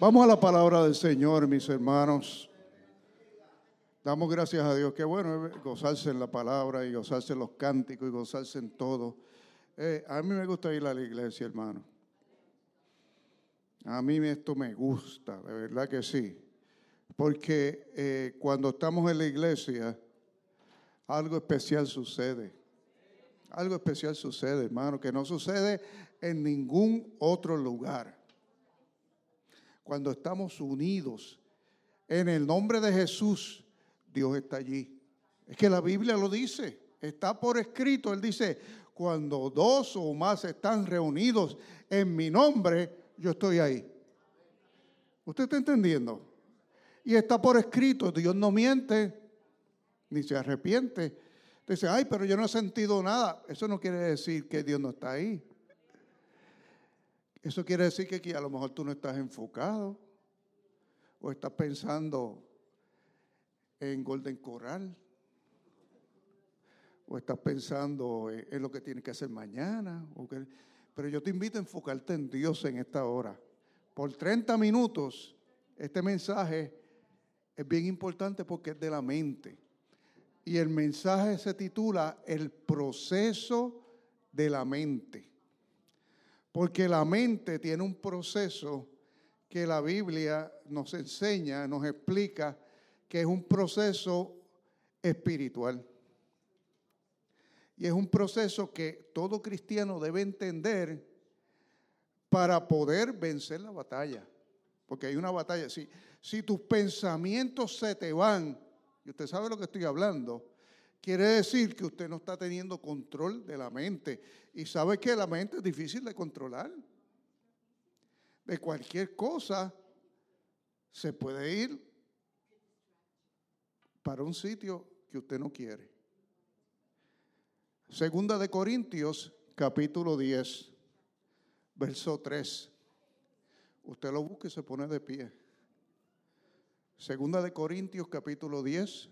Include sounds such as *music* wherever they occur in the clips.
Vamos a la palabra del Señor, mis hermanos. Damos gracias a Dios. Qué bueno gozarse en la palabra y gozarse en los cánticos y gozarse en todo. Eh, a mí me gusta ir a la iglesia, hermano. A mí esto me gusta, de verdad que sí. Porque eh, cuando estamos en la iglesia, algo especial sucede. Algo especial sucede, hermano, que no sucede en ningún otro lugar. Cuando estamos unidos en el nombre de Jesús, Dios está allí. Es que la Biblia lo dice, está por escrito. Él dice, cuando dos o más están reunidos en mi nombre, yo estoy ahí. ¿Usted está entendiendo? Y está por escrito, Dios no miente, ni se arrepiente. Dice, ay, pero yo no he sentido nada. Eso no quiere decir que Dios no está ahí. Eso quiere decir que aquí a lo mejor tú no estás enfocado o estás pensando en Golden Coral o estás pensando en lo que tienes que hacer mañana. pero yo te invito a enfocarte en Dios en esta hora. Por 30 minutos, este mensaje es bien importante porque es de la mente. Y el mensaje se titula El proceso de la mente. Porque la mente tiene un proceso que la Biblia nos enseña, nos explica, que es un proceso espiritual. Y es un proceso que todo cristiano debe entender para poder vencer la batalla. Porque hay una batalla. Si, si tus pensamientos se te van, y usted sabe lo que estoy hablando, quiere decir que usted no está teniendo control de la mente. Y sabe que la mente es difícil de controlar. De cualquier cosa se puede ir para un sitio que usted no quiere. Segunda de Corintios, capítulo 10, verso 3. Usted lo busca y se pone de pie. Segunda de Corintios, capítulo 10,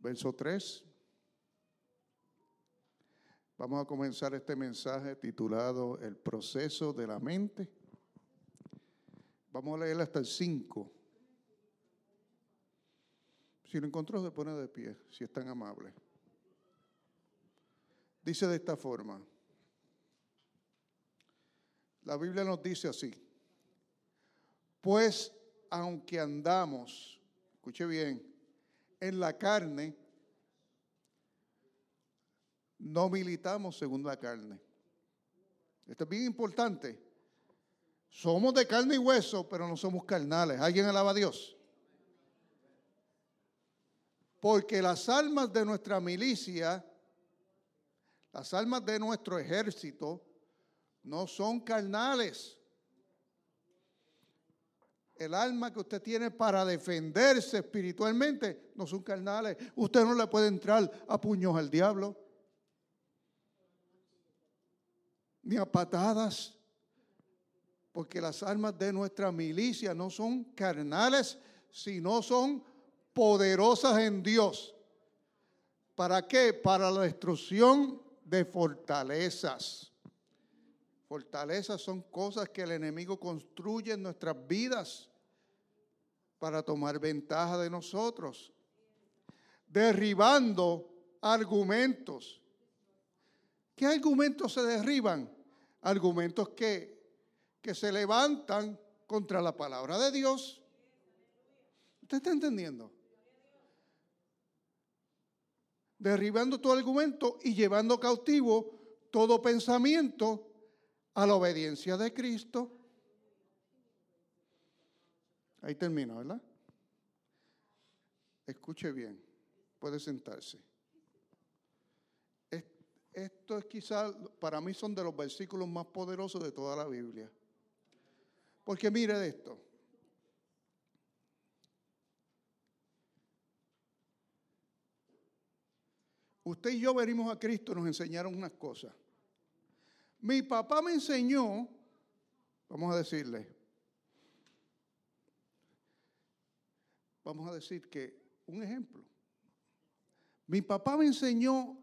verso 3. Vamos a comenzar este mensaje titulado El proceso de la mente. Vamos a leer hasta el 5. Si lo encontró, se pone de pie, si es tan amable. Dice de esta forma. La Biblia nos dice así. Pues aunque andamos, escuche bien, en la carne, no militamos según la carne. Esto es bien importante. Somos de carne y hueso, pero no somos carnales. ¿Alguien alaba a Dios? Porque las almas de nuestra milicia, las almas de nuestro ejército, no son carnales el alma que usted tiene para defenderse espiritualmente no son carnales. Usted no le puede entrar a puños al diablo, ni a patadas, porque las armas de nuestra milicia no son carnales, sino son poderosas en Dios. ¿Para qué? Para la destrucción de fortalezas. Fortalezas son cosas que el enemigo construye en nuestras vidas para tomar ventaja de nosotros, derribando argumentos. ¿Qué argumentos se derriban? Argumentos que, que se levantan contra la palabra de Dios. ¿Usted está entendiendo? Derribando todo argumento y llevando cautivo todo pensamiento a la obediencia de Cristo. Ahí termino, ¿verdad? Escuche bien, puede sentarse. Esto es quizás, para mí son de los versículos más poderosos de toda la Biblia. Porque mire esto. Usted y yo venimos a Cristo, nos enseñaron unas cosas. Mi papá me enseñó, vamos a decirle, vamos a decir que, un ejemplo, mi papá me enseñó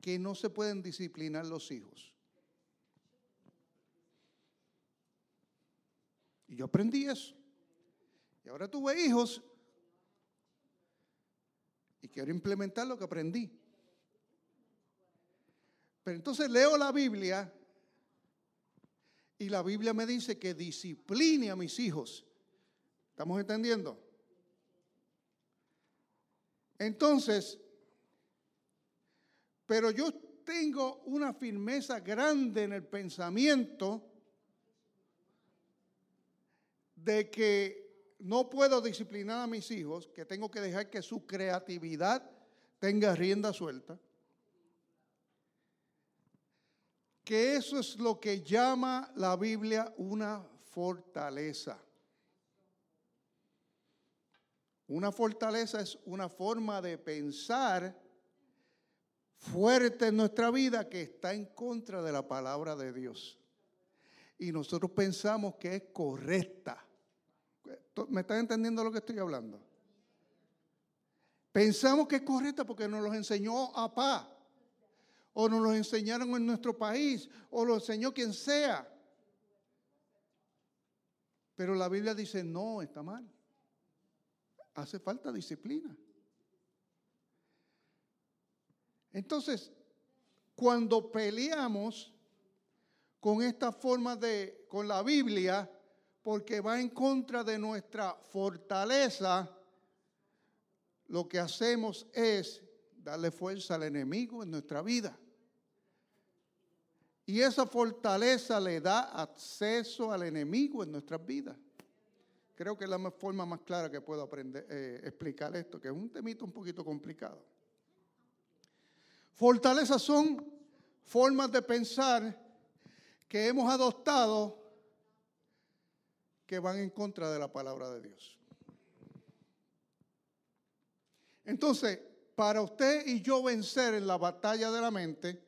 que no se pueden disciplinar los hijos. Y yo aprendí eso. Y ahora tuve hijos y quiero implementar lo que aprendí. Pero entonces leo la Biblia y la Biblia me dice que discipline a mis hijos. ¿Estamos entendiendo? Entonces, pero yo tengo una firmeza grande en el pensamiento de que no puedo disciplinar a mis hijos, que tengo que dejar que su creatividad tenga rienda suelta. Que eso es lo que llama la Biblia una fortaleza. Una fortaleza es una forma de pensar fuerte en nuestra vida que está en contra de la palabra de Dios. Y nosotros pensamos que es correcta. ¿Me están entendiendo lo que estoy hablando? Pensamos que es correcta porque nos los enseñó papá, o nos los enseñaron en nuestro país, o lo enseñó quien sea. Pero la Biblia dice, no, está mal. Hace falta disciplina. Entonces, cuando peleamos con esta forma de, con la Biblia, porque va en contra de nuestra fortaleza, lo que hacemos es darle fuerza al enemigo en nuestra vida. Y esa fortaleza le da acceso al enemigo en nuestras vidas. Creo que es la forma más clara que puedo aprender, eh, explicar esto, que es un temito un poquito complicado. Fortalezas son formas de pensar que hemos adoptado que van en contra de la palabra de Dios. Entonces, para usted y yo vencer en la batalla de la mente,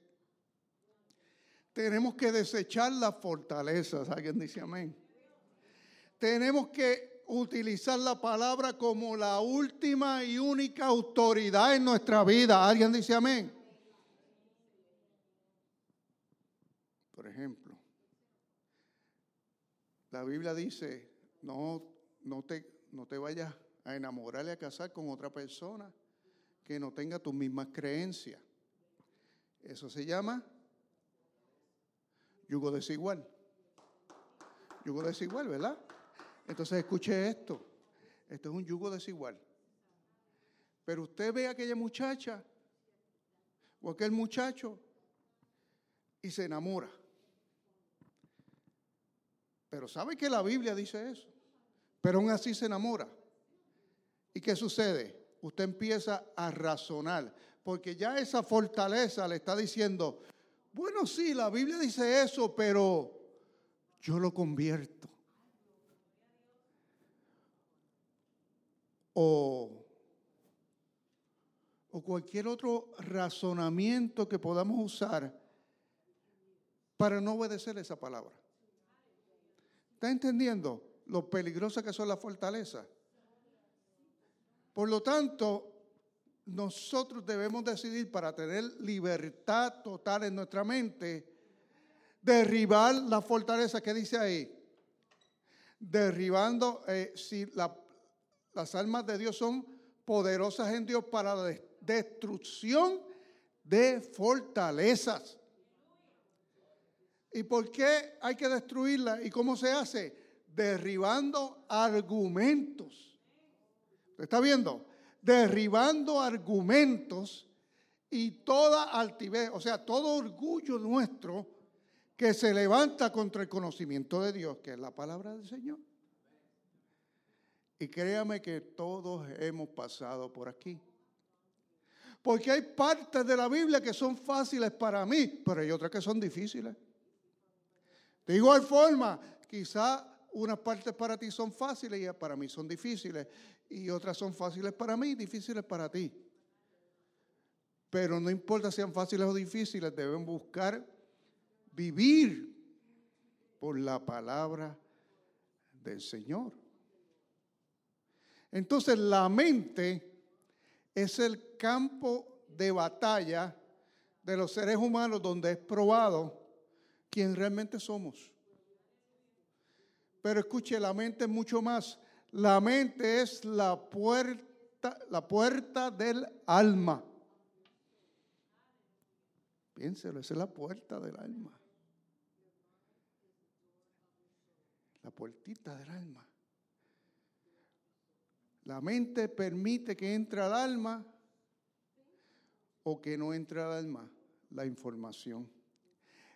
tenemos que desechar las fortalezas. Alguien dice amén. Tenemos que utilizar la palabra como la última y única autoridad en nuestra vida. Alguien dice amén. Por ejemplo, la Biblia dice, no, no, te, no te vayas a enamorar y a casar con otra persona que no tenga tus mismas creencias. Eso se llama yugo desigual. Yugo desigual, ¿verdad? Entonces escuche esto. Esto es un yugo desigual. Pero usted ve a aquella muchacha o aquel muchacho y se enamora. Pero sabe que la Biblia dice eso. Pero aún así se enamora. ¿Y qué sucede? Usted empieza a razonar. Porque ya esa fortaleza le está diciendo, bueno, sí, la Biblia dice eso, pero yo lo convierto. O, o cualquier otro razonamiento que podamos usar para no obedecer esa palabra. ¿Está entendiendo lo peligrosa que son las fortalezas? Por lo tanto, nosotros debemos decidir para tener libertad total en nuestra mente, derribar la fortaleza que dice ahí. Derribando, eh, si las almas de Dios son poderosas en Dios para la destrucción de fortalezas. ¿Y por qué hay que destruirla? ¿Y cómo se hace? Derribando argumentos. ¿Está viendo? Derribando argumentos y toda altivez, o sea, todo orgullo nuestro que se levanta contra el conocimiento de Dios, que es la palabra del Señor. Y créame que todos hemos pasado por aquí. Porque hay partes de la Biblia que son fáciles para mí, pero hay otras que son difíciles. De igual forma, quizá unas partes para ti son fáciles y para mí son difíciles, y otras son fáciles para mí y difíciles para ti. Pero no importa sean fáciles o difíciles, deben buscar vivir por la palabra del Señor. Entonces la mente es el campo de batalla de los seres humanos donde es probado quién realmente somos. Pero escuche, la mente es mucho más. La mente es la puerta, la puerta del alma. Piénselo, esa es la puerta del alma. La puertita del alma. La mente permite que entre al alma o que no entre al alma la información.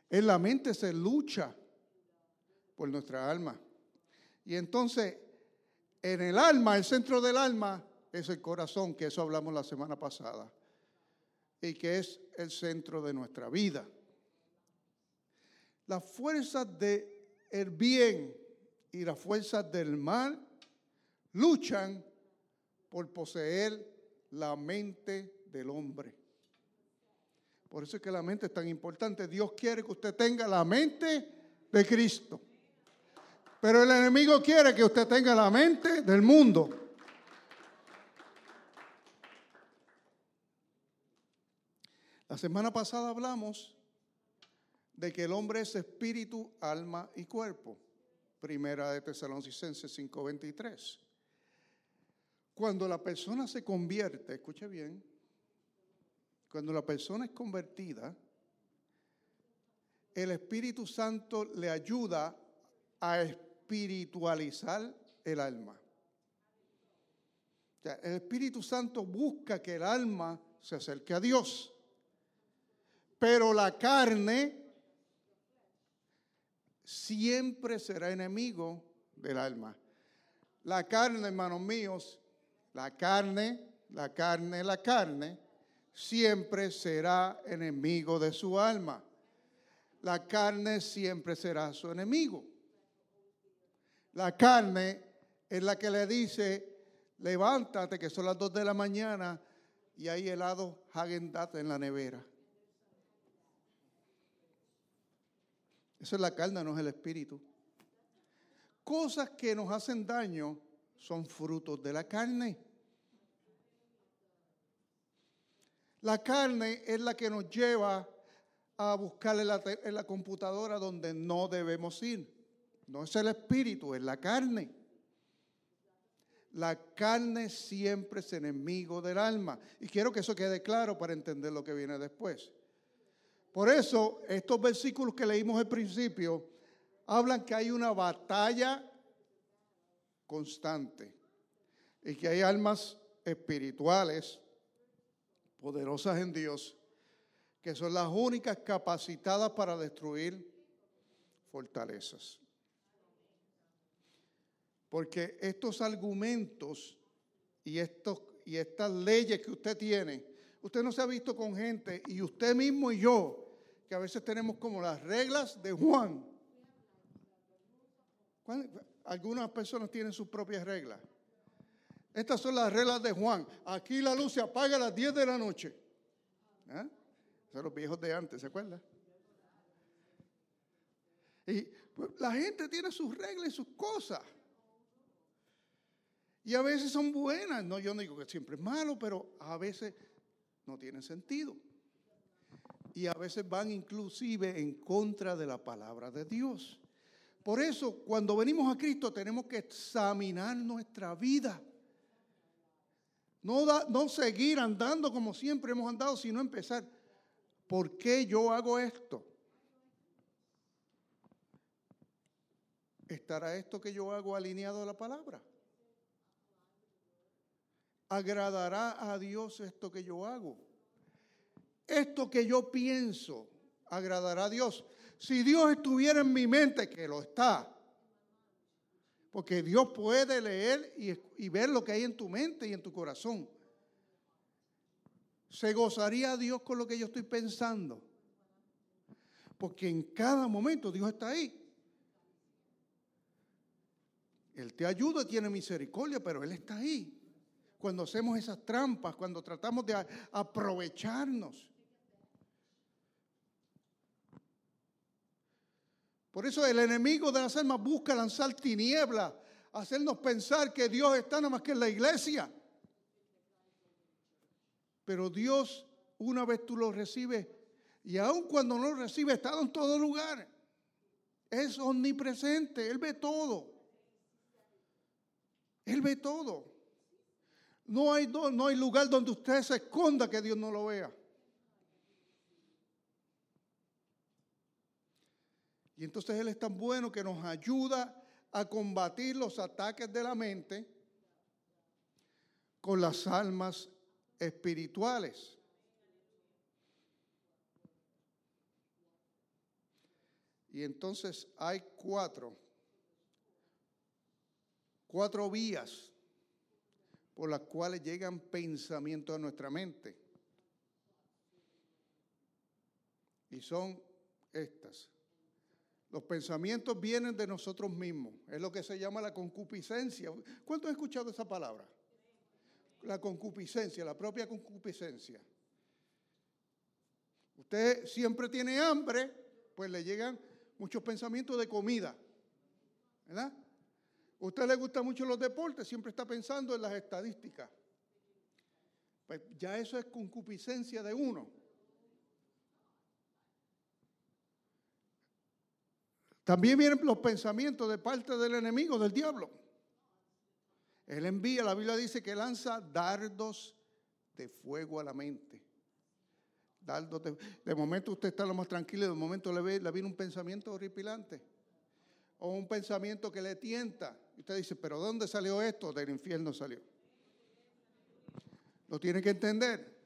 En la mente se lucha por nuestra alma. Y entonces, en el alma, el centro del alma es el corazón, que eso hablamos la semana pasada, y que es el centro de nuestra vida. Las fuerzas del bien y las fuerzas del mal luchan por poseer la mente del hombre. Por eso es que la mente es tan importante. Dios quiere que usted tenga la mente de Cristo. Pero el enemigo quiere que usted tenga la mente del mundo. La semana pasada hablamos de que el hombre es espíritu, alma y cuerpo. Primera de Tesalonicenses 5:23. Cuando la persona se convierte, escuche bien, cuando la persona es convertida, el Espíritu Santo le ayuda a espiritualizar el alma. el Espíritu Santo busca que el alma se acerque a Dios, pero la carne siempre será enemigo del alma. La carne, hermanos míos, la carne, la carne, la carne, siempre será enemigo de su alma. La carne siempre será su enemigo. La carne es la que le dice, levántate, que son las dos de la mañana y hay helado Hagendat en la nevera. Eso es la carne, no es el espíritu. Cosas que nos hacen daño son frutos de la carne. La carne es la que nos lleva a buscar en la, computadora donde no debemos ir. No es el espíritu, es la carne. La carne siempre es enemigo del alma. Y quiero que eso quede claro para entender lo que viene después. Por eso, estos versículos que leímos al principio hablan que hay una batalla constante y que hay almas espirituales poderosas en Dios que son las únicas capacitadas para destruir fortalezas. Porque estos argumentos y, estos, y estas leyes que usted tiene, usted no se ha visto con gente, y usted mismo y yo, que a veces tenemos como las reglas de Juan. Algunas personas tienen sus propias reglas. Estas son las reglas de Juan. Aquí la luz se apaga a las 10 de la noche. ¿Eh? Son los viejos de antes, ¿se acuerdan? Y pues, la gente tiene sus reglas y sus cosas. Y a veces son buenas. No, yo no digo que siempre es malo, pero a veces no tienen sentido. Y a veces van inclusive en contra de la palabra de Dios. Por eso, cuando venimos a Cristo, tenemos que examinar nuestra vida. No, no seguir andando como siempre hemos andado, sino empezar. ¿Por qué yo hago esto? ¿Estará esto que yo hago alineado a la palabra? ¿Agradará a Dios esto que yo hago? Esto que yo pienso, ¿agradará a Dios? Si Dios estuviera en mi mente, que lo está, porque Dios puede leer y, ver lo que hay en tu mente y en tu corazón. ¿Se gozaría Dios con lo que yo estoy pensando? Porque en cada momento Dios está ahí. Él te ayuda, tiene misericordia, pero Él está ahí. Cuando hacemos esas trampas, cuando tratamos de aprovecharnos. Por eso el enemigo de las almas busca lanzar tinieblas, hacernos pensar que Dios está nada más que en la iglesia. Pero Dios, una vez tú lo recibes, y aun cuando no lo recibes, está en todo lugar. Es omnipresente, Él ve todo. Él ve todo. No hay, no hay lugar donde usted se esconda que Dios no lo vea. Y entonces Él es tan bueno que nos ayuda a combatir los ataques de la mente con las almas espirituales. Y entonces hay cuatro, cuatro vías por las cuales llegan pensamientos a nuestra mente. Y son estas. Los pensamientos vienen de nosotros mismos. Es lo que se llama la concupiscencia. ¿Cuánto han escuchado esa palabra? La concupiscencia, la propia concupiscencia. Usted siempre tiene hambre, pues le llegan muchos pensamientos de comida. ¿Verdad? usted le gusta mucho los deportes, siempre está pensando en las estadísticas. Pues ya eso es concupiscencia de uno. También vienen los pensamientos de parte del enemigo, del diablo. Él envía, la Biblia dice que lanza dardos de fuego a la mente. Dardos de, momento usted está lo más tranquilo, de momento le, ve, le viene un pensamiento horripilante. O un pensamiento que le tienta. Y usted dice, pero ¿dónde salió esto? Del infierno salió. Lo tiene que entender.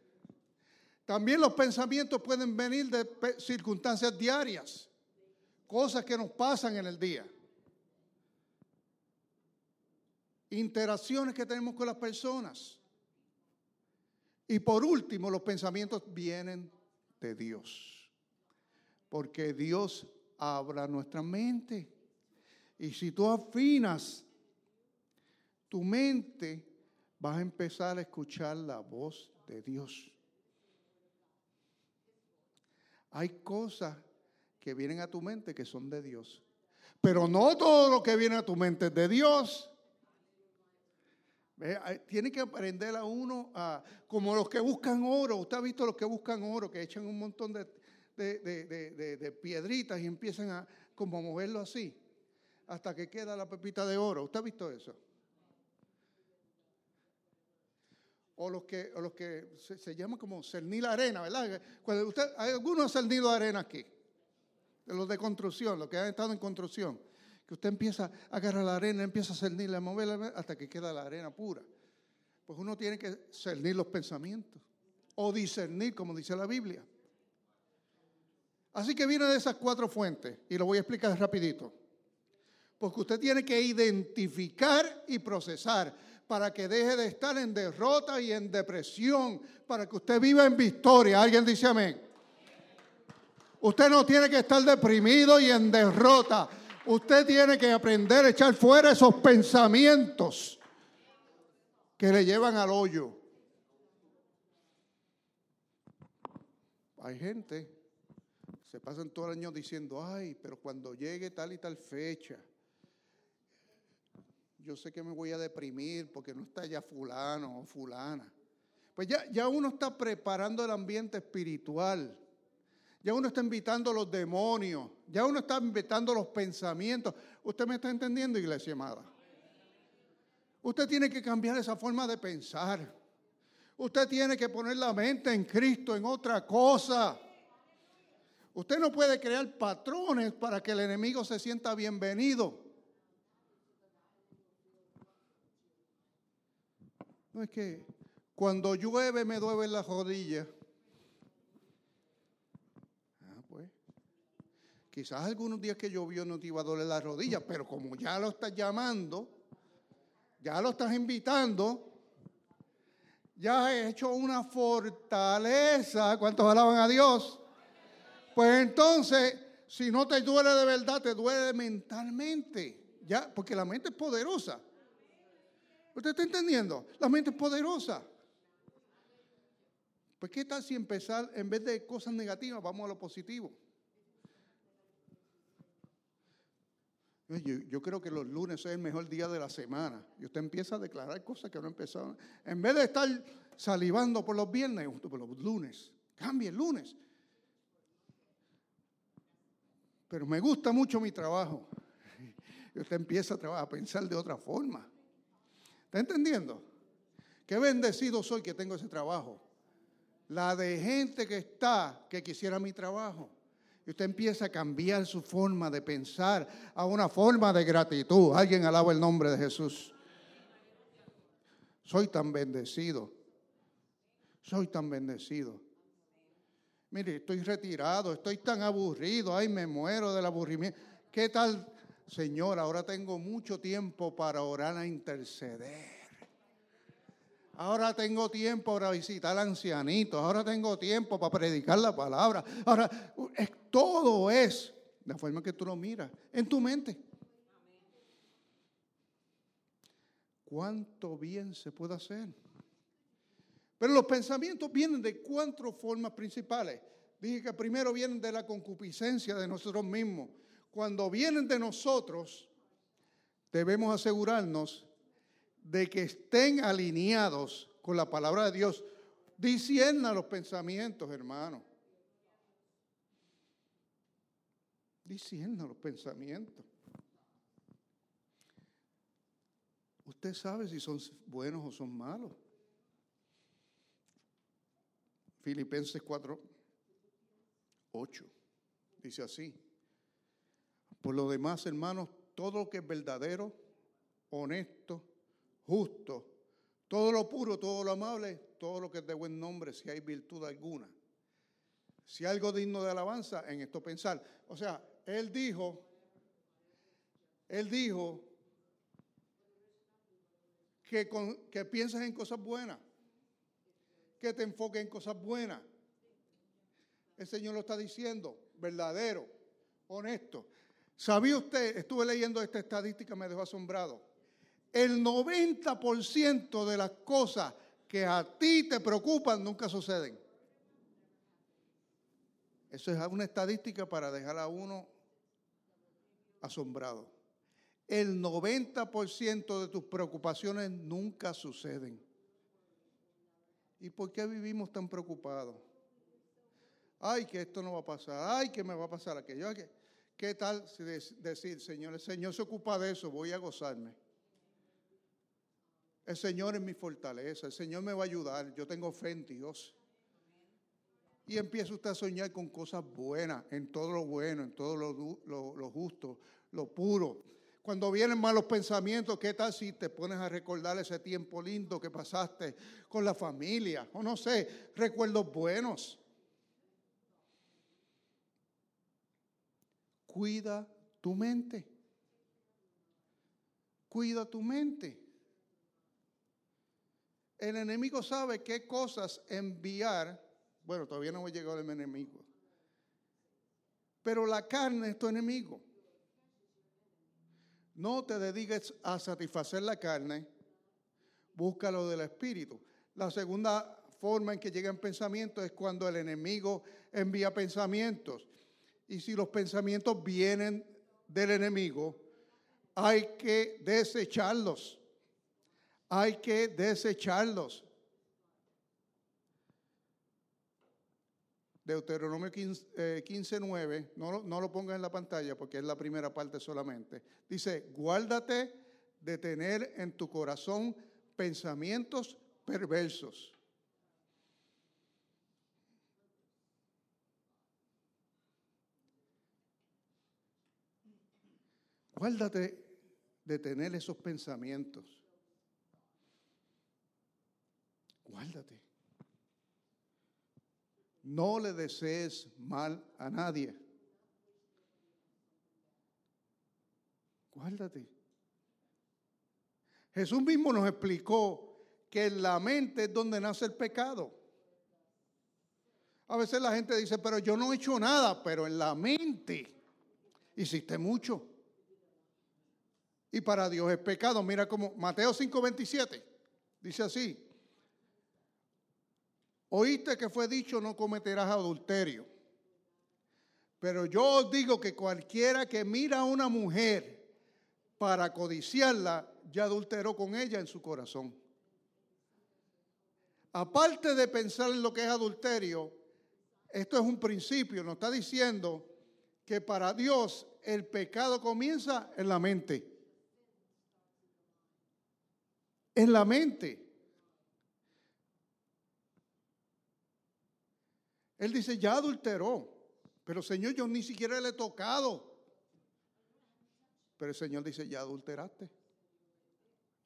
También los pensamientos pueden venir de circunstancias diarias cosas que nos pasan en el día, interacciones que tenemos con las personas. Y por último, los pensamientos vienen de Dios, porque Dios abra nuestra mente. Y si tú afinas tu mente, vas a empezar a escuchar la voz de Dios. Hay cosas que vienen a tu mente que son de Dios. Pero no todo lo que viene a tu mente es de Dios. Tiene que aprender a uno a, como los que buscan oro. Usted ha visto los que buscan oro, que echan un montón de, de, piedritas y empiezan a como moverlo así, hasta que queda la pepita de oro. ¿Usted ha visto eso? O los que, o los que se, se llama como cernil arena, ¿verdad? Cuando usted, hay algunos cernido arena aquí de los de construcción, los que han estado en construcción, que usted empieza a agarrar la arena, empieza a cernirla, a moverla hasta que queda la arena pura. Pues uno tiene que cernir los pensamientos o discernir, como dice la Biblia. Así que viene de esas cuatro fuentes y lo voy a explicar rapidito. Porque usted tiene que identificar y procesar para que deje de estar en derrota y en depresión, para que usted viva en victoria. ¿Alguien dice amén? Usted no tiene que estar deprimido y en derrota. Usted tiene que aprender a echar fuera esos pensamientos que le llevan al hoyo. Hay gente, se pasan todo el año diciendo, ay, pero cuando llegue tal y tal fecha, yo sé que me voy a deprimir porque no está ya fulano o fulana. Pues ya, ya uno está preparando el ambiente espiritual ya uno está invitando los demonios. Ya uno está invitando los pensamientos. ¿Usted me está entendiendo, iglesia amada? Usted tiene que cambiar esa forma de pensar. Usted tiene que poner la mente en Cristo, en otra cosa. Usted no puede crear patrones para que el enemigo se sienta bienvenido. No es que cuando llueve me duele las rodillas. Quizás algunos días que llovió no te iba a doler la rodilla, pero como ya lo estás llamando, ya lo estás invitando, ya has hecho una fortaleza. ¿Cuántos alaban a Dios? Pues entonces, si no te duele de verdad, te duele mentalmente. Ya, porque la mente es poderosa. ¿Usted está entendiendo? La mente es poderosa. Pues, ¿qué tal si empezar, en vez de cosas negativas, vamos a lo positivo? Yo, creo que los lunes es el mejor día de la semana. Y usted empieza a declarar cosas que no empezaron. En vez de estar salivando por los viernes, por los lunes. Cambie el lunes. Pero me gusta mucho mi trabajo. Y usted empieza a, a pensar de otra forma. ¿Está entendiendo? Qué bendecido soy que tengo ese trabajo. La de gente que está, que quisiera mi trabajo. Y usted empieza a cambiar su forma de pensar a una forma de gratitud. Alguien alaba el nombre de Jesús. Soy tan bendecido. Soy tan bendecido. Mire, estoy retirado, estoy tan aburrido, ay, me muero del aburrimiento. ¿Qué tal, Señor? Ahora tengo mucho tiempo para orar a interceder. Ahora tengo tiempo para visitar ancianitos. Ahora tengo tiempo para predicar la palabra. Ahora, todo es la forma que tú lo miras en tu mente. ¿Cuánto bien se puede hacer? Pero los pensamientos vienen de cuatro formas principales. Dije que primero vienen de la concupiscencia de nosotros mismos. Cuando vienen de nosotros, debemos asegurarnos de que estén alineados con la palabra de Dios. Discierna los pensamientos, hermano. Discierna los pensamientos. Usted sabe si son buenos o son malos. Filipenses 4, 8. Dice así. Por lo demás, hermanos, todo lo que es verdadero, honesto, justo, todo lo puro, todo lo amable, todo lo que es de buen nombre, si hay virtud alguna. Si algo digno de alabanza, en esto pensar. O sea, él dijo, él dijo que, que piensas en cosas buenas que te enfoque en cosas buenas. El Señor lo está diciendo, verdadero, honesto. ¿Sabía usted? Estuve leyendo esta estadística, me dejó asombrado. El 90% de las cosas que a ti te preocupan nunca suceden. Eso es una estadística para dejar a uno asombrado. El 90% de tus preocupaciones nunca suceden. ¿Y por qué vivimos tan preocupados? Ay, que esto no va a pasar. Ay, que me va a pasar aquello. ¿Qué tal decir, Señor, el Señor se ocupa de eso, voy a gozarme? El Señor es mi fortaleza, el Señor me va a ayudar, yo tengo fe en Dios. Y empieza usted a soñar con cosas buenas, en todo lo bueno, en todo lo justo, lo puro. Cuando vienen malos pensamientos, ¿qué tal si te pones a recordar ese tiempo lindo que pasaste con la familia? O no sé, recuerdos buenos. Cuida tu mente. Cuida tu mente. El enemigo sabe qué cosas enviar. Bueno, todavía no hemos llegado al enemigo. Pero la carne es tu enemigo. No te dediques a satisfacer la carne, busca lo del espíritu. La segunda forma en que llegan pensamientos es cuando el enemigo envía pensamientos. Y si los pensamientos vienen del enemigo, hay que desecharlos. Hay que desecharlos. Deuteronomio 15, 9, eh, no, no lo pongas en la pantalla porque es la primera parte solamente. Dice, guárdate de tener en tu corazón pensamientos perversos. Guárdate de tener esos pensamientos. Guárdate. No le desees mal a nadie. Guárdate. Jesús mismo nos explicó que en la mente es donde nace el pecado. A veces la gente dice, pero yo no he hecho nada, pero en la mente hiciste mucho. Y para Dios es pecado. Mira como Mateo 5:27 dice así, Oíste que fue dicho, no cometerás adulterio. Pero yo os digo que cualquiera que mira a una mujer para codiciarla, ya adulteró con ella en su corazón. Aparte de pensar en lo que es adulterio, esto es un principio, nos está diciendo que para Dios el pecado comienza en la mente. en la mente. Él dice, ya adulteró, pero Señor, yo ni siquiera le he tocado. Pero el Señor dice, ya adulteraste.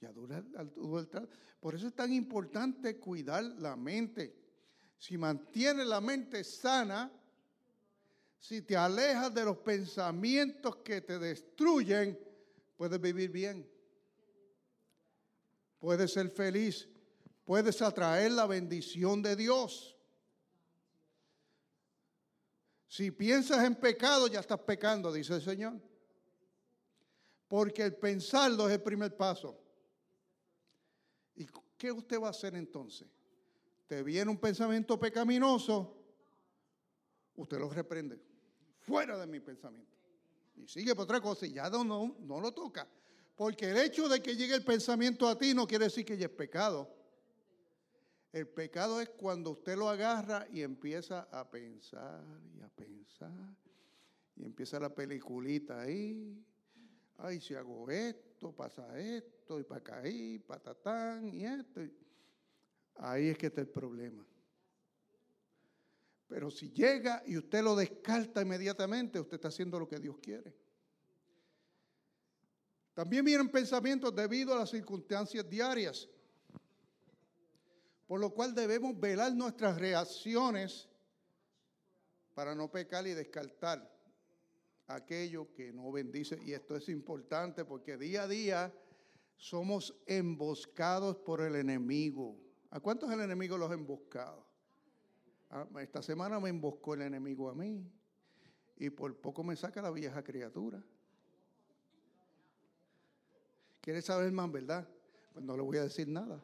Ya adulteraste. Por eso es tan importante cuidar la mente. Si mantienes la mente sana, si te alejas de los pensamientos que te destruyen, puedes vivir bien. Puedes ser feliz. Puedes atraer la bendición de Dios. Si piensas en pecado, ya estás pecando, dice el Señor. Porque el pensarlo es el primer paso. ¿Y qué usted va a hacer entonces? Te viene un pensamiento pecaminoso, usted lo reprende. Fuera de mi pensamiento. Y sigue por otra cosa y ya no, no, lo toca. Porque el hecho de que llegue el pensamiento a ti no quiere decir que ya es pecado. El pecado es cuando usted lo agarra y empieza a pensar y a pensar. Y empieza la peliculita ahí. Ay, si hago esto, pasa esto, y para acá, y patatán, y esto. Ahí es que está el problema. Pero si llega y usted lo descarta inmediatamente, usted está haciendo lo que Dios quiere. También vienen pensamientos debido a las circunstancias diarias. Por lo cual debemos velar nuestras reacciones para no pecar y descartar aquello que no bendice. Y esto es importante porque día a día somos emboscados por el enemigo. ¿A cuántos el enemigo los ha emboscado? Ah, esta semana me emboscó el enemigo a mí y por poco me saca la vieja criatura. ¿Quiere saber más, verdad? Pues no le voy a decir nada.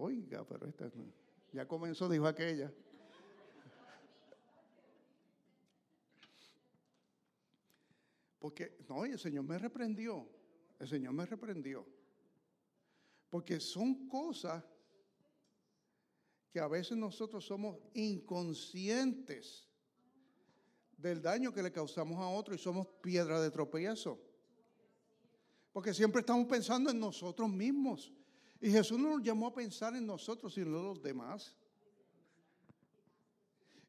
Oiga, pero esta ya comenzó, dijo aquella. Porque, no, el Señor me reprendió. El Señor me reprendió. Porque son cosas que a veces nosotros somos inconscientes del daño que le causamos a otro y somos piedra de tropiezo. Porque siempre estamos pensando en nosotros mismos. Y Jesús no nos llamó a pensar en nosotros, sino en los demás.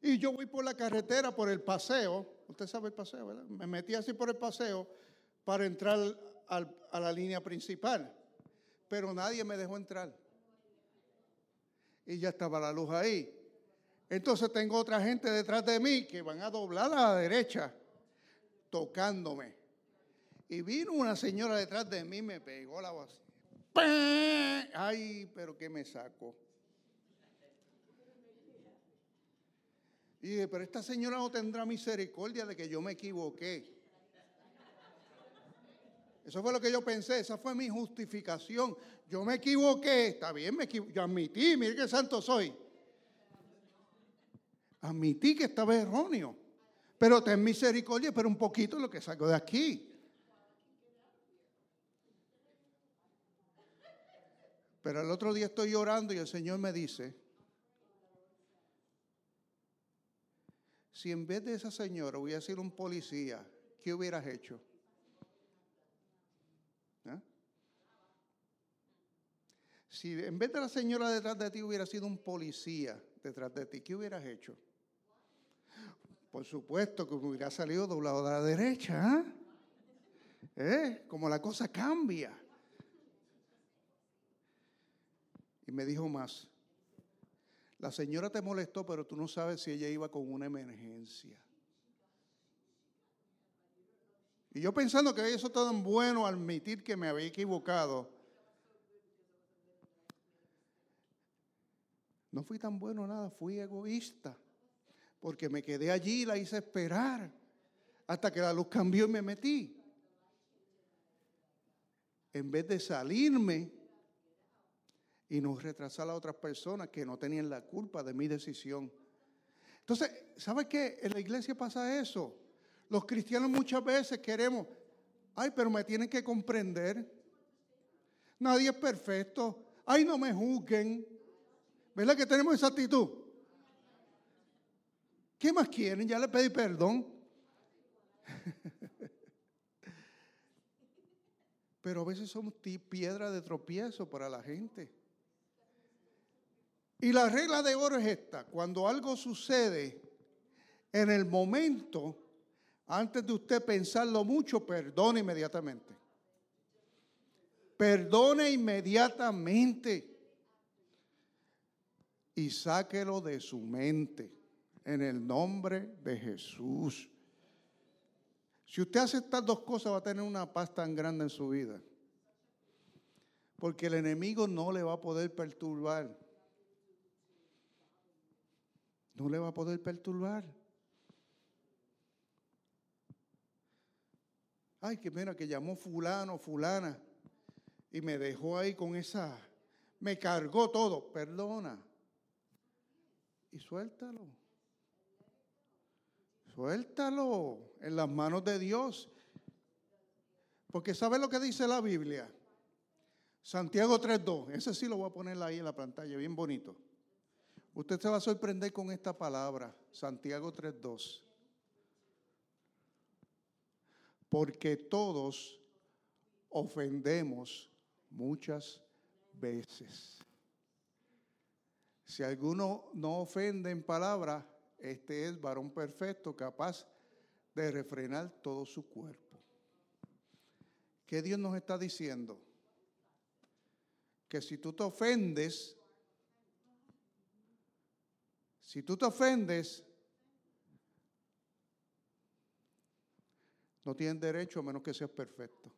Y yo voy por la carretera, por el paseo, usted sabe el paseo, ¿verdad? Me metí así por el paseo para entrar a la línea principal, pero nadie me dejó entrar. Y ya estaba la luz ahí. Entonces tengo otra gente detrás de mí que van a doblar a la derecha, tocándome. Y vino una señora detrás de mí, me pegó la voz. Ay, pero ¿qué me saco? Y dije, pero esta señora no tendrá misericordia de que yo me equivoqué. Eso fue lo que yo pensé, esa fue mi justificación. Yo me equivoqué, está bien, me yo admití, mire qué santo soy. Admití que estaba erróneo. Pero ten misericordia, pero un poquito lo que saco de aquí. Pero el otro día estoy llorando y el Señor me dice, si en vez de esa señora hubiera sido un policía, ¿qué hubieras hecho? ¿Eh? Si en vez de la señora detrás de ti hubiera sido un policía detrás de ti, ¿qué hubieras hecho? Por supuesto que hubiera salido doblado de la derecha. ¿eh? ¿Eh? Como la cosa cambia. Y me dijo más, la señora te molestó, pero tú no sabes si ella iba con una emergencia. Y yo pensando que eso tan bueno admitir que me había equivocado. No fui tan bueno nada, fui egoísta. Porque me quedé allí y la hice esperar. Hasta que la luz cambió y me metí. En vez de salirme y no retrasar a otras personas que no tenían la culpa de mi decisión. Entonces, ¿sabe qué? En la iglesia pasa eso. Los cristianos muchas veces queremos, ay, pero me tienen que comprender. Nadie es perfecto. Ay, no me juzguen. ¿Verdad que tenemos esa actitud? ¿Qué más quieren? Ya le pedí perdón. *laughs* pero a veces somos piedra de tropiezo para la gente. Y la regla de oro es esta, cuando algo sucede, en el momento, antes de usted pensarlo mucho, perdone inmediatamente. Perdone inmediatamente y sáquelo de su mente en el nombre de Jesús. Si usted hace estas dos cosas va a tener una paz tan grande en su vida. Porque el enemigo no le va a poder perturbar. No le va a poder perturbar. Ay, que mira, que llamó fulano, fulana, y me dejó ahí con esa, me cargó todo, perdona. Y suéltalo. Suéltalo en las manos de Dios. Porque ¿sabe lo que dice la Biblia? Santiago 3.2. Ese sí lo voy a poner ahí en la pantalla, bien bonito. Usted se va a sorprender con esta palabra, Santiago 3.2 porque todos ofendemos muchas veces. Si alguno no ofende en palabra, este es varón perfecto, capaz de refrenar todo su cuerpo. ¿Qué Dios nos está diciendo? Que si tú te ofendes, si tú te ofendes, No tienen derecho a menos que seas perfecto.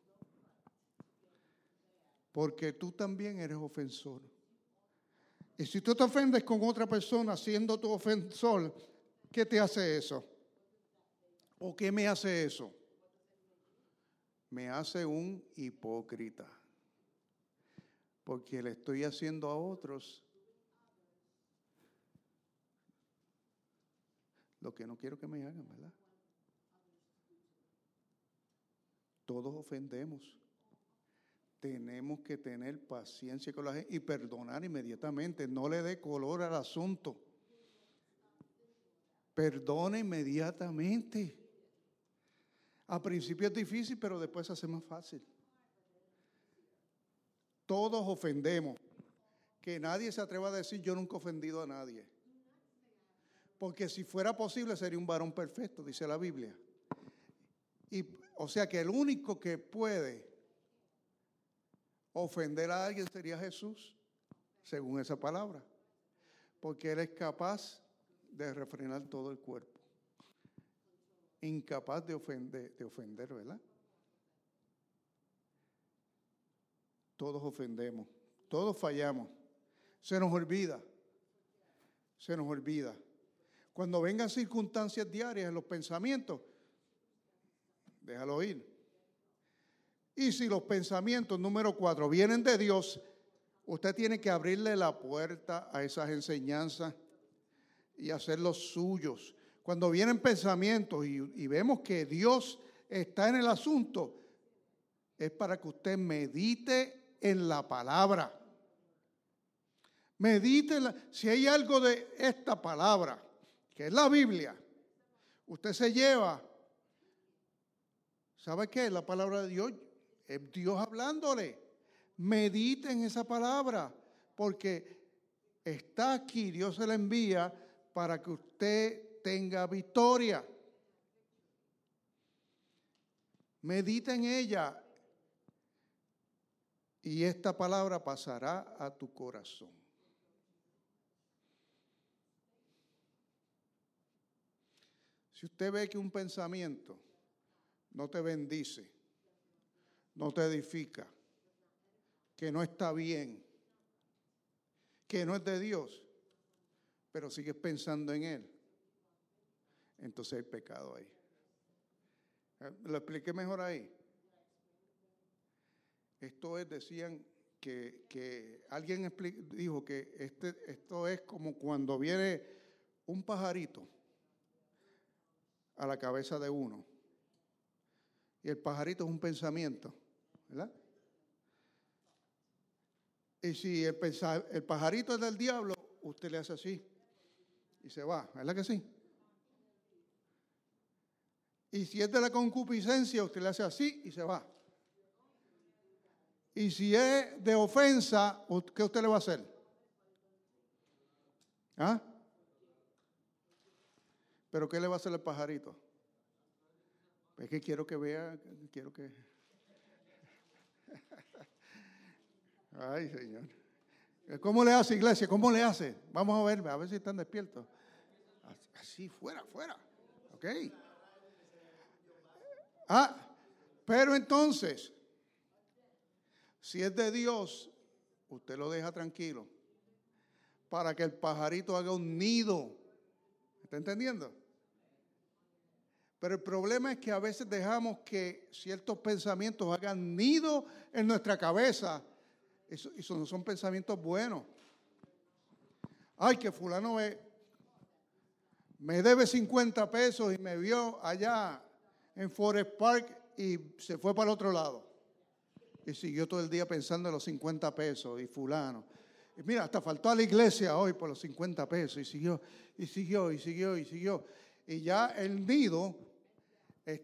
Porque tú también eres ofensor. Y si tú te ofendes con otra persona siendo tu ofensor, ¿qué te hace eso? ¿O qué me hace eso? Me hace un hipócrita. Porque le estoy haciendo a otros lo que no quiero que me hagan, ¿verdad? Todos ofendemos. Tenemos que tener paciencia con la gente y perdonar inmediatamente. No le dé color al asunto. Perdona inmediatamente. A principio es difícil, pero después se hace más fácil. Todos ofendemos. Que nadie se atreva a decir yo nunca he ofendido a nadie. Porque si fuera posible sería un varón perfecto, dice la Biblia. Y o sea que el único que puede ofender a alguien sería Jesús, según esa palabra. Porque Él es capaz de refrenar todo el cuerpo. Incapaz de ofender, de ofender, ¿verdad? Todos ofendemos, todos fallamos. Se nos olvida, se nos olvida. Cuando vengan circunstancias diarias en los pensamientos, déjalo ir. Y si los pensamientos número cuatro vienen de Dios, usted tiene que abrirle la puerta a esas enseñanzas y hacerlos suyos. Cuando vienen pensamientos y, y vemos que Dios está en el asunto, es para que usted medite en la palabra. Medite, la, si hay algo de esta palabra, que es la Biblia, usted se lleva ¿Sabe qué? La palabra de Dios es Dios hablándole. Medite en esa palabra, porque está aquí, Dios se la envía para que usted tenga victoria. Medita en ella y esta palabra pasará a tu corazón. Si usted ve que un pensamiento no te bendice, no te edifica, que no está bien, que no es de Dios, pero sigues pensando en Él, entonces hay pecado ahí. ¿Lo expliqué mejor ahí? Esto es, decían que, alguien dijo que este, esto es como cuando viene un pajarito a la cabeza de uno y el pajarito es un pensamiento, ¿verdad? Y si el, el pajarito es del diablo, usted le hace así y se va, ¿verdad que sí? Y si es de la concupiscencia, usted le hace así y se va. Y si es de ofensa, ¿qué usted le va a hacer? ¿Ah? ¿Pero qué le va a hacer el pajarito? Es que quiero que vea, quiero que... *laughs* Ay, Señor. ¿Cómo le hace, iglesia? ¿Cómo le hace? Vamos a ver, a ver si están despiertos. Así, fuera, fuera. ¿Ok? Ah, pero entonces, si es de Dios, usted lo deja tranquilo para que el pajarito haga un nido. ¿Está entendiendo? Pero el problema es que a veces dejamos que ciertos pensamientos hagan nido en nuestra cabeza. Eso, eso no son pensamientos buenos. Ay, que fulano me, me debe 50 pesos y me vio allá en Forest Park y se fue para el otro lado. Y siguió todo el día pensando en los 50 pesos y fulano. Y mira, hasta faltó a la iglesia hoy por los 50 pesos y siguió, y siguió, y siguió, y siguió. Y ya el nido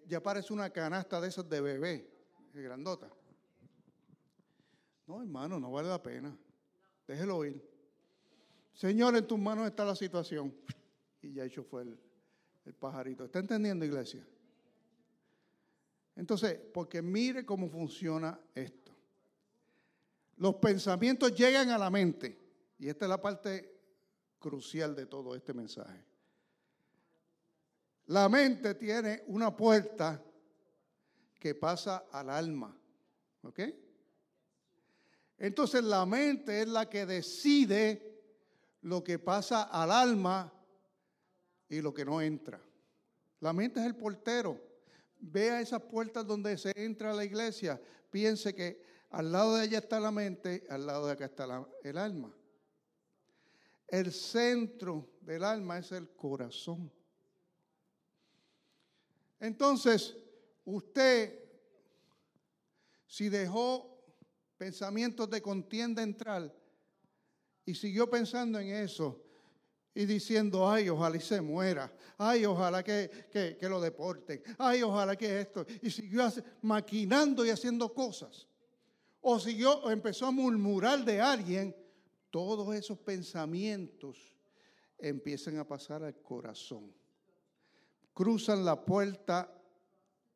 ya parece una canasta de esas de bebé, grandota. No, hermano, no vale la pena. Déjelo ir. Señor, en tus manos está la situación. Y ya hecho fue el, el pajarito. ¿Está entendiendo, iglesia? Entonces, porque mire cómo funciona esto. Los pensamientos llegan a la mente. Y esta es la parte crucial de todo este mensaje. La mente tiene una puerta que pasa al alma. ¿Ok? Entonces la mente es la que decide lo que pasa al alma y lo que no entra. La mente es el portero. Vea esas puertas donde se entra a la iglesia. Piense que al lado de ella está la mente, al lado de acá está el alma. El centro del alma es el corazón. Entonces, usted, si dejó pensamientos de contienda entrar y siguió pensando en eso, y diciendo, ay, ojalá y se muera, ay, ojalá que, que, lo deporten, ay, ojalá que esto, y siguió maquinando y haciendo cosas, o siguió, o empezó a murmurar de alguien, todos esos pensamientos empiezan a pasar al corazón, cruzan la puerta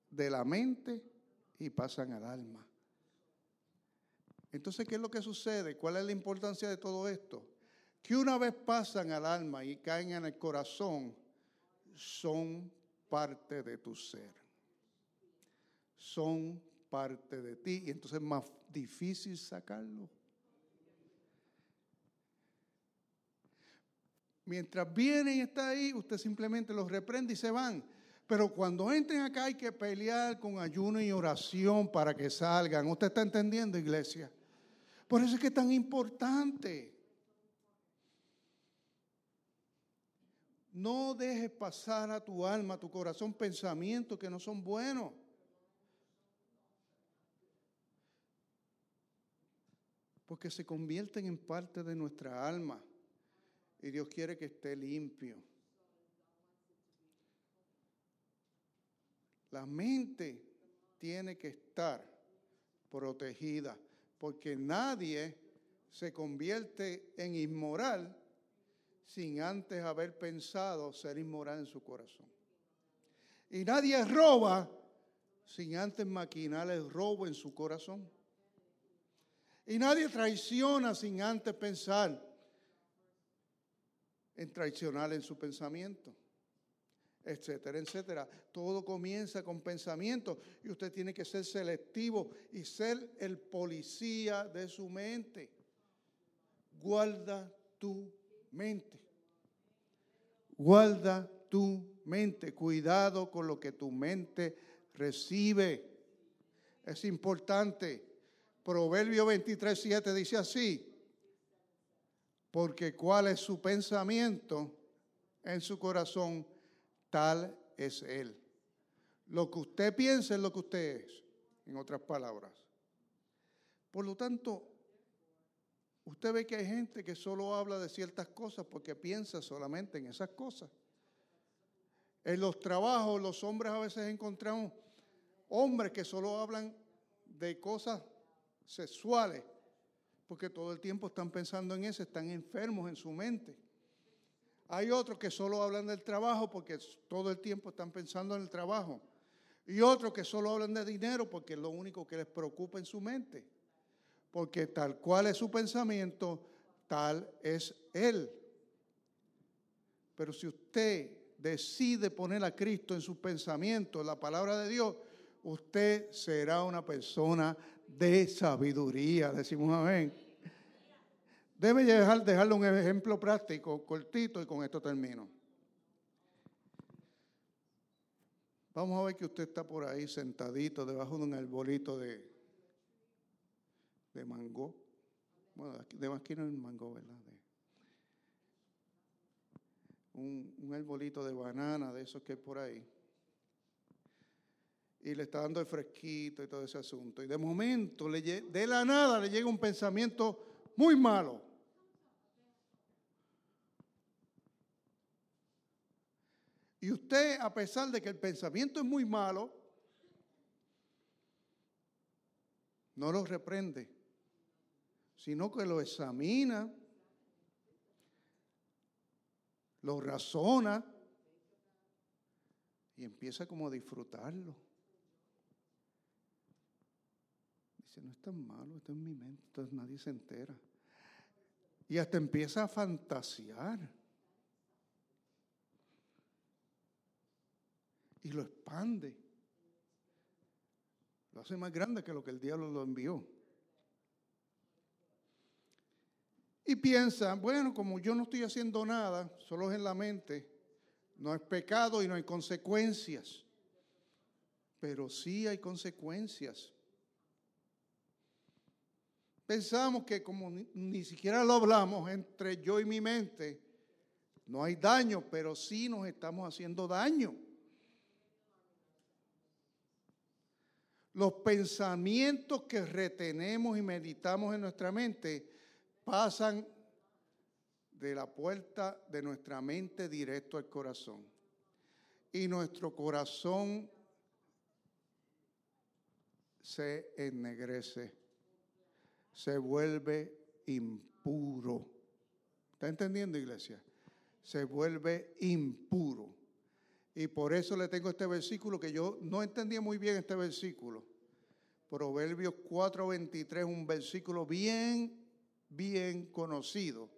de la mente y pasan al alma. Entonces, ¿qué es lo que sucede? ¿Cuál es la importancia de todo esto? que una vez pasan al alma y caen en el corazón, son parte de tu ser. Son parte de ti y entonces es más difícil sacarlo. Mientras vienen y está ahí, usted simplemente los reprende y se van. Pero cuando entren acá hay que pelear con ayuno y oración para que salgan. ¿Usted está entendiendo, iglesia? Por eso es que es tan importante. No dejes pasar a tu alma, a tu corazón, pensamientos que no son buenos. Porque se convierten en parte de nuestra alma. Y Dios quiere que esté limpio. La mente tiene que estar protegida. Porque nadie se convierte en inmoral sin antes haber pensado ser inmoral en su corazón. Y nadie roba sin antes maquinar el robo en su corazón. Y nadie traiciona sin antes pensar en traicionar en su pensamiento, etcétera, etcétera. Todo comienza con pensamiento y usted tiene que ser selectivo y ser el policía de su mente. Guarda tu mente. Guarda tu mente. Cuidado con lo que tu mente recibe. Es importante. Proverbio 23, 7 dice así. Porque cuál es su pensamiento en su corazón, tal es él. Lo que usted piensa es lo que usted es, en otras palabras. Por lo tanto, Usted ve que hay gente que solo habla de ciertas cosas porque piensa solamente en esas cosas. En los trabajos, los hombres a veces encontramos hombres que solo hablan de cosas sexuales, porque todo el tiempo están pensando en eso, están enfermos en su mente. Hay otros que solo hablan del trabajo porque todo el tiempo están pensando en el trabajo. Y otros que solo hablan de dinero porque es lo único que les preocupa en su mente. Porque tal cual es su pensamiento, tal es él. Pero si usted decide poner a Cristo en su pensamiento, en la palabra de Dios, usted será una persona de sabiduría. Decimos amén. Debe dejar, dejarle un ejemplo práctico, cortito, y con esto termino. Vamos a ver que usted está por ahí sentadito debajo de un arbolito de, de mango. Bueno, de aquí no es mango, ¿verdad? un, un arbolito de banana, de esos que hay por ahí. Y le está dando el fresquito y todo ese asunto. Y de momento, le, de la nada, le llega un pensamiento muy malo. Y usted, a pesar de que el pensamiento es muy malo, no lo reprende, sino que lo examina lo razona y empieza como a disfrutarlo. No es tan malo, esto es mi mente, entonces nadie se entera. Y hasta empieza a fantasear. Y lo expande. Lo hace más grande que lo que el diablo lo envió. Y piensa, bueno, como yo no estoy haciendo nada, solo es en la mente, no es pecado y no hay consecuencias. Pero sí hay consecuencias. Pensamos que como ni, siquiera lo hablamos entre yo y mi mente, no hay daño, pero sí nos estamos haciendo daño. Los pensamientos que retenemos y meditamos en nuestra mente pasan de la puerta de nuestra mente directo al corazón. Y nuestro corazón se ennegrece, se vuelve impuro. ¿Está entendiendo, iglesia? Se vuelve impuro. Y por eso le tengo este versículo que yo no entendía muy bien este versículo. Proverbios 4:23, un versículo bien bien conocido.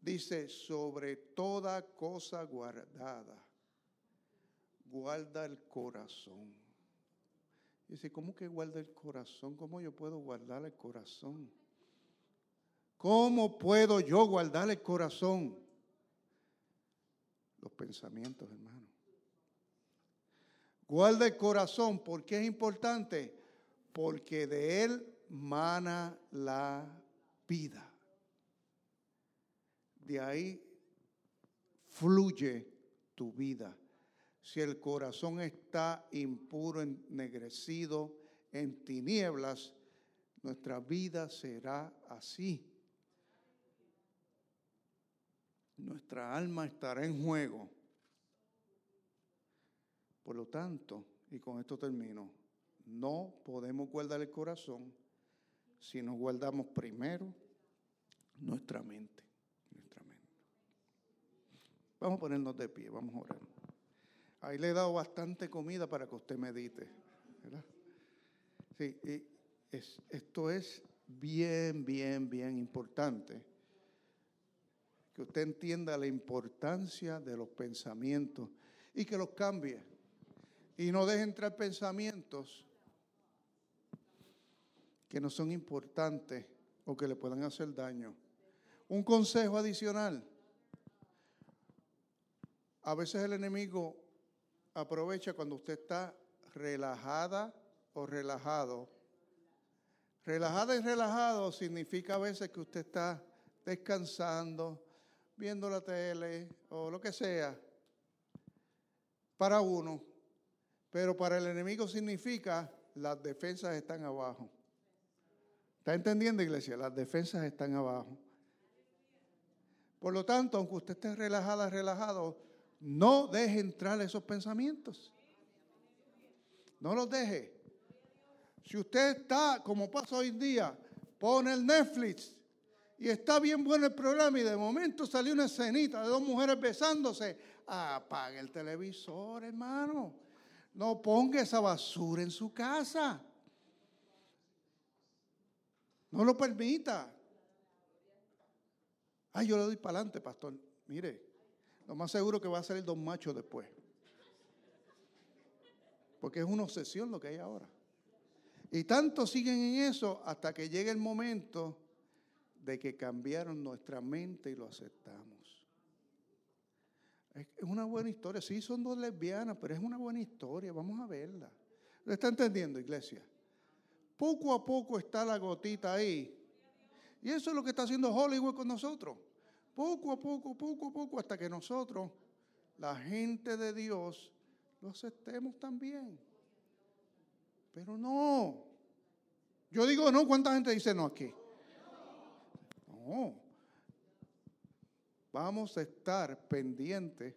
Dice, sobre toda cosa guardada, guarda el corazón. Dice, ¿cómo que guarda el corazón? ¿Cómo yo puedo guardar el corazón? ¿Cómo puedo yo guardar el corazón? Los pensamientos, hermano. Guarda el corazón, ¿por qué es importante? Porque de él mana la vida. De ahí fluye tu vida. Si el corazón está impuro, ennegrecido, en tinieblas, nuestra vida será así. Nuestra alma estará en juego. Por lo tanto, y con esto termino, no podemos guardar el corazón si nos guardamos primero nuestra mente. Nuestra mente. Vamos a ponernos de pie, vamos a orar. Ahí le he dado bastante comida para que usted medite. ¿verdad? Sí, y esto es bien, bien, bien importante. Que usted entienda la importancia de los pensamientos y que los cambie. Y no deje entrar pensamientos que no son importantes o que le puedan hacer daño. Un consejo adicional. A veces el enemigo aprovecha cuando usted está relajada o relajado. Relajada y relajado significa a veces que usted está descansando, viendo la tele o lo que sea, para uno. Pero para el enemigo significa las defensas están abajo. ¿Está entendiendo, iglesia? Las defensas están abajo. Por lo tanto, aunque usted esté relajada, relajado, no deje entrar esos pensamientos. No los deje. Si usted está, como pasa hoy en día, pone el Netflix y está bien bueno el programa y de momento salió una escenita de dos mujeres besándose, apague el televisor, hermano. No ponga esa basura en su casa. No lo permita. Ay, yo le doy para adelante, pastor. Mire, lo más seguro que va a ser el don macho después. Porque es una obsesión lo que hay ahora. Y tanto siguen en eso hasta que llegue el momento de que cambiaron nuestra mente y lo aceptamos. Es una buena historia. Sí, son dos lesbianas, pero es una buena historia. Vamos a verla. ¿Lo está entendiendo, iglesia? Poco a poco está la gotita ahí. Y eso es lo que está haciendo Hollywood con nosotros. Poco a poco, poco a poco, hasta que nosotros, la gente de Dios, lo aceptemos también. Pero no. Yo digo no, ¿cuánta gente dice no aquí? No. Vamos a estar pendientes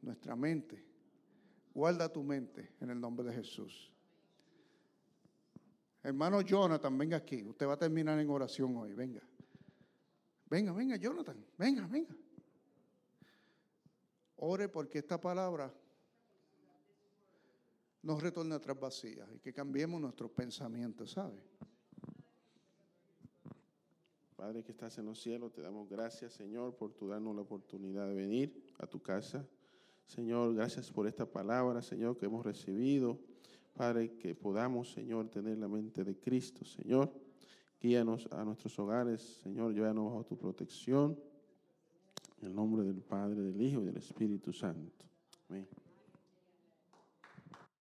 nuestra mente. Guarda tu mente en el nombre de Jesús. Hermano Jonathan, venga aquí. Usted va a terminar en oración hoy. Venga. Venga, venga, Jonathan. Venga, venga. Ore porque esta palabra nos retorne atrás vacía y que cambiemos nuestros pensamientos, ¿sabe? Padre que estás en los cielos, te damos gracias, Señor, por tu darnos la oportunidad de venir a tu casa. Señor, gracias por esta palabra, Señor, que hemos recibido. Padre, que podamos, Señor, tener la mente de Cristo, Señor. Guíanos a nuestros hogares, Señor, llévanos bajo tu protección. En el nombre del Padre, del Hijo y del Espíritu Santo. Amén.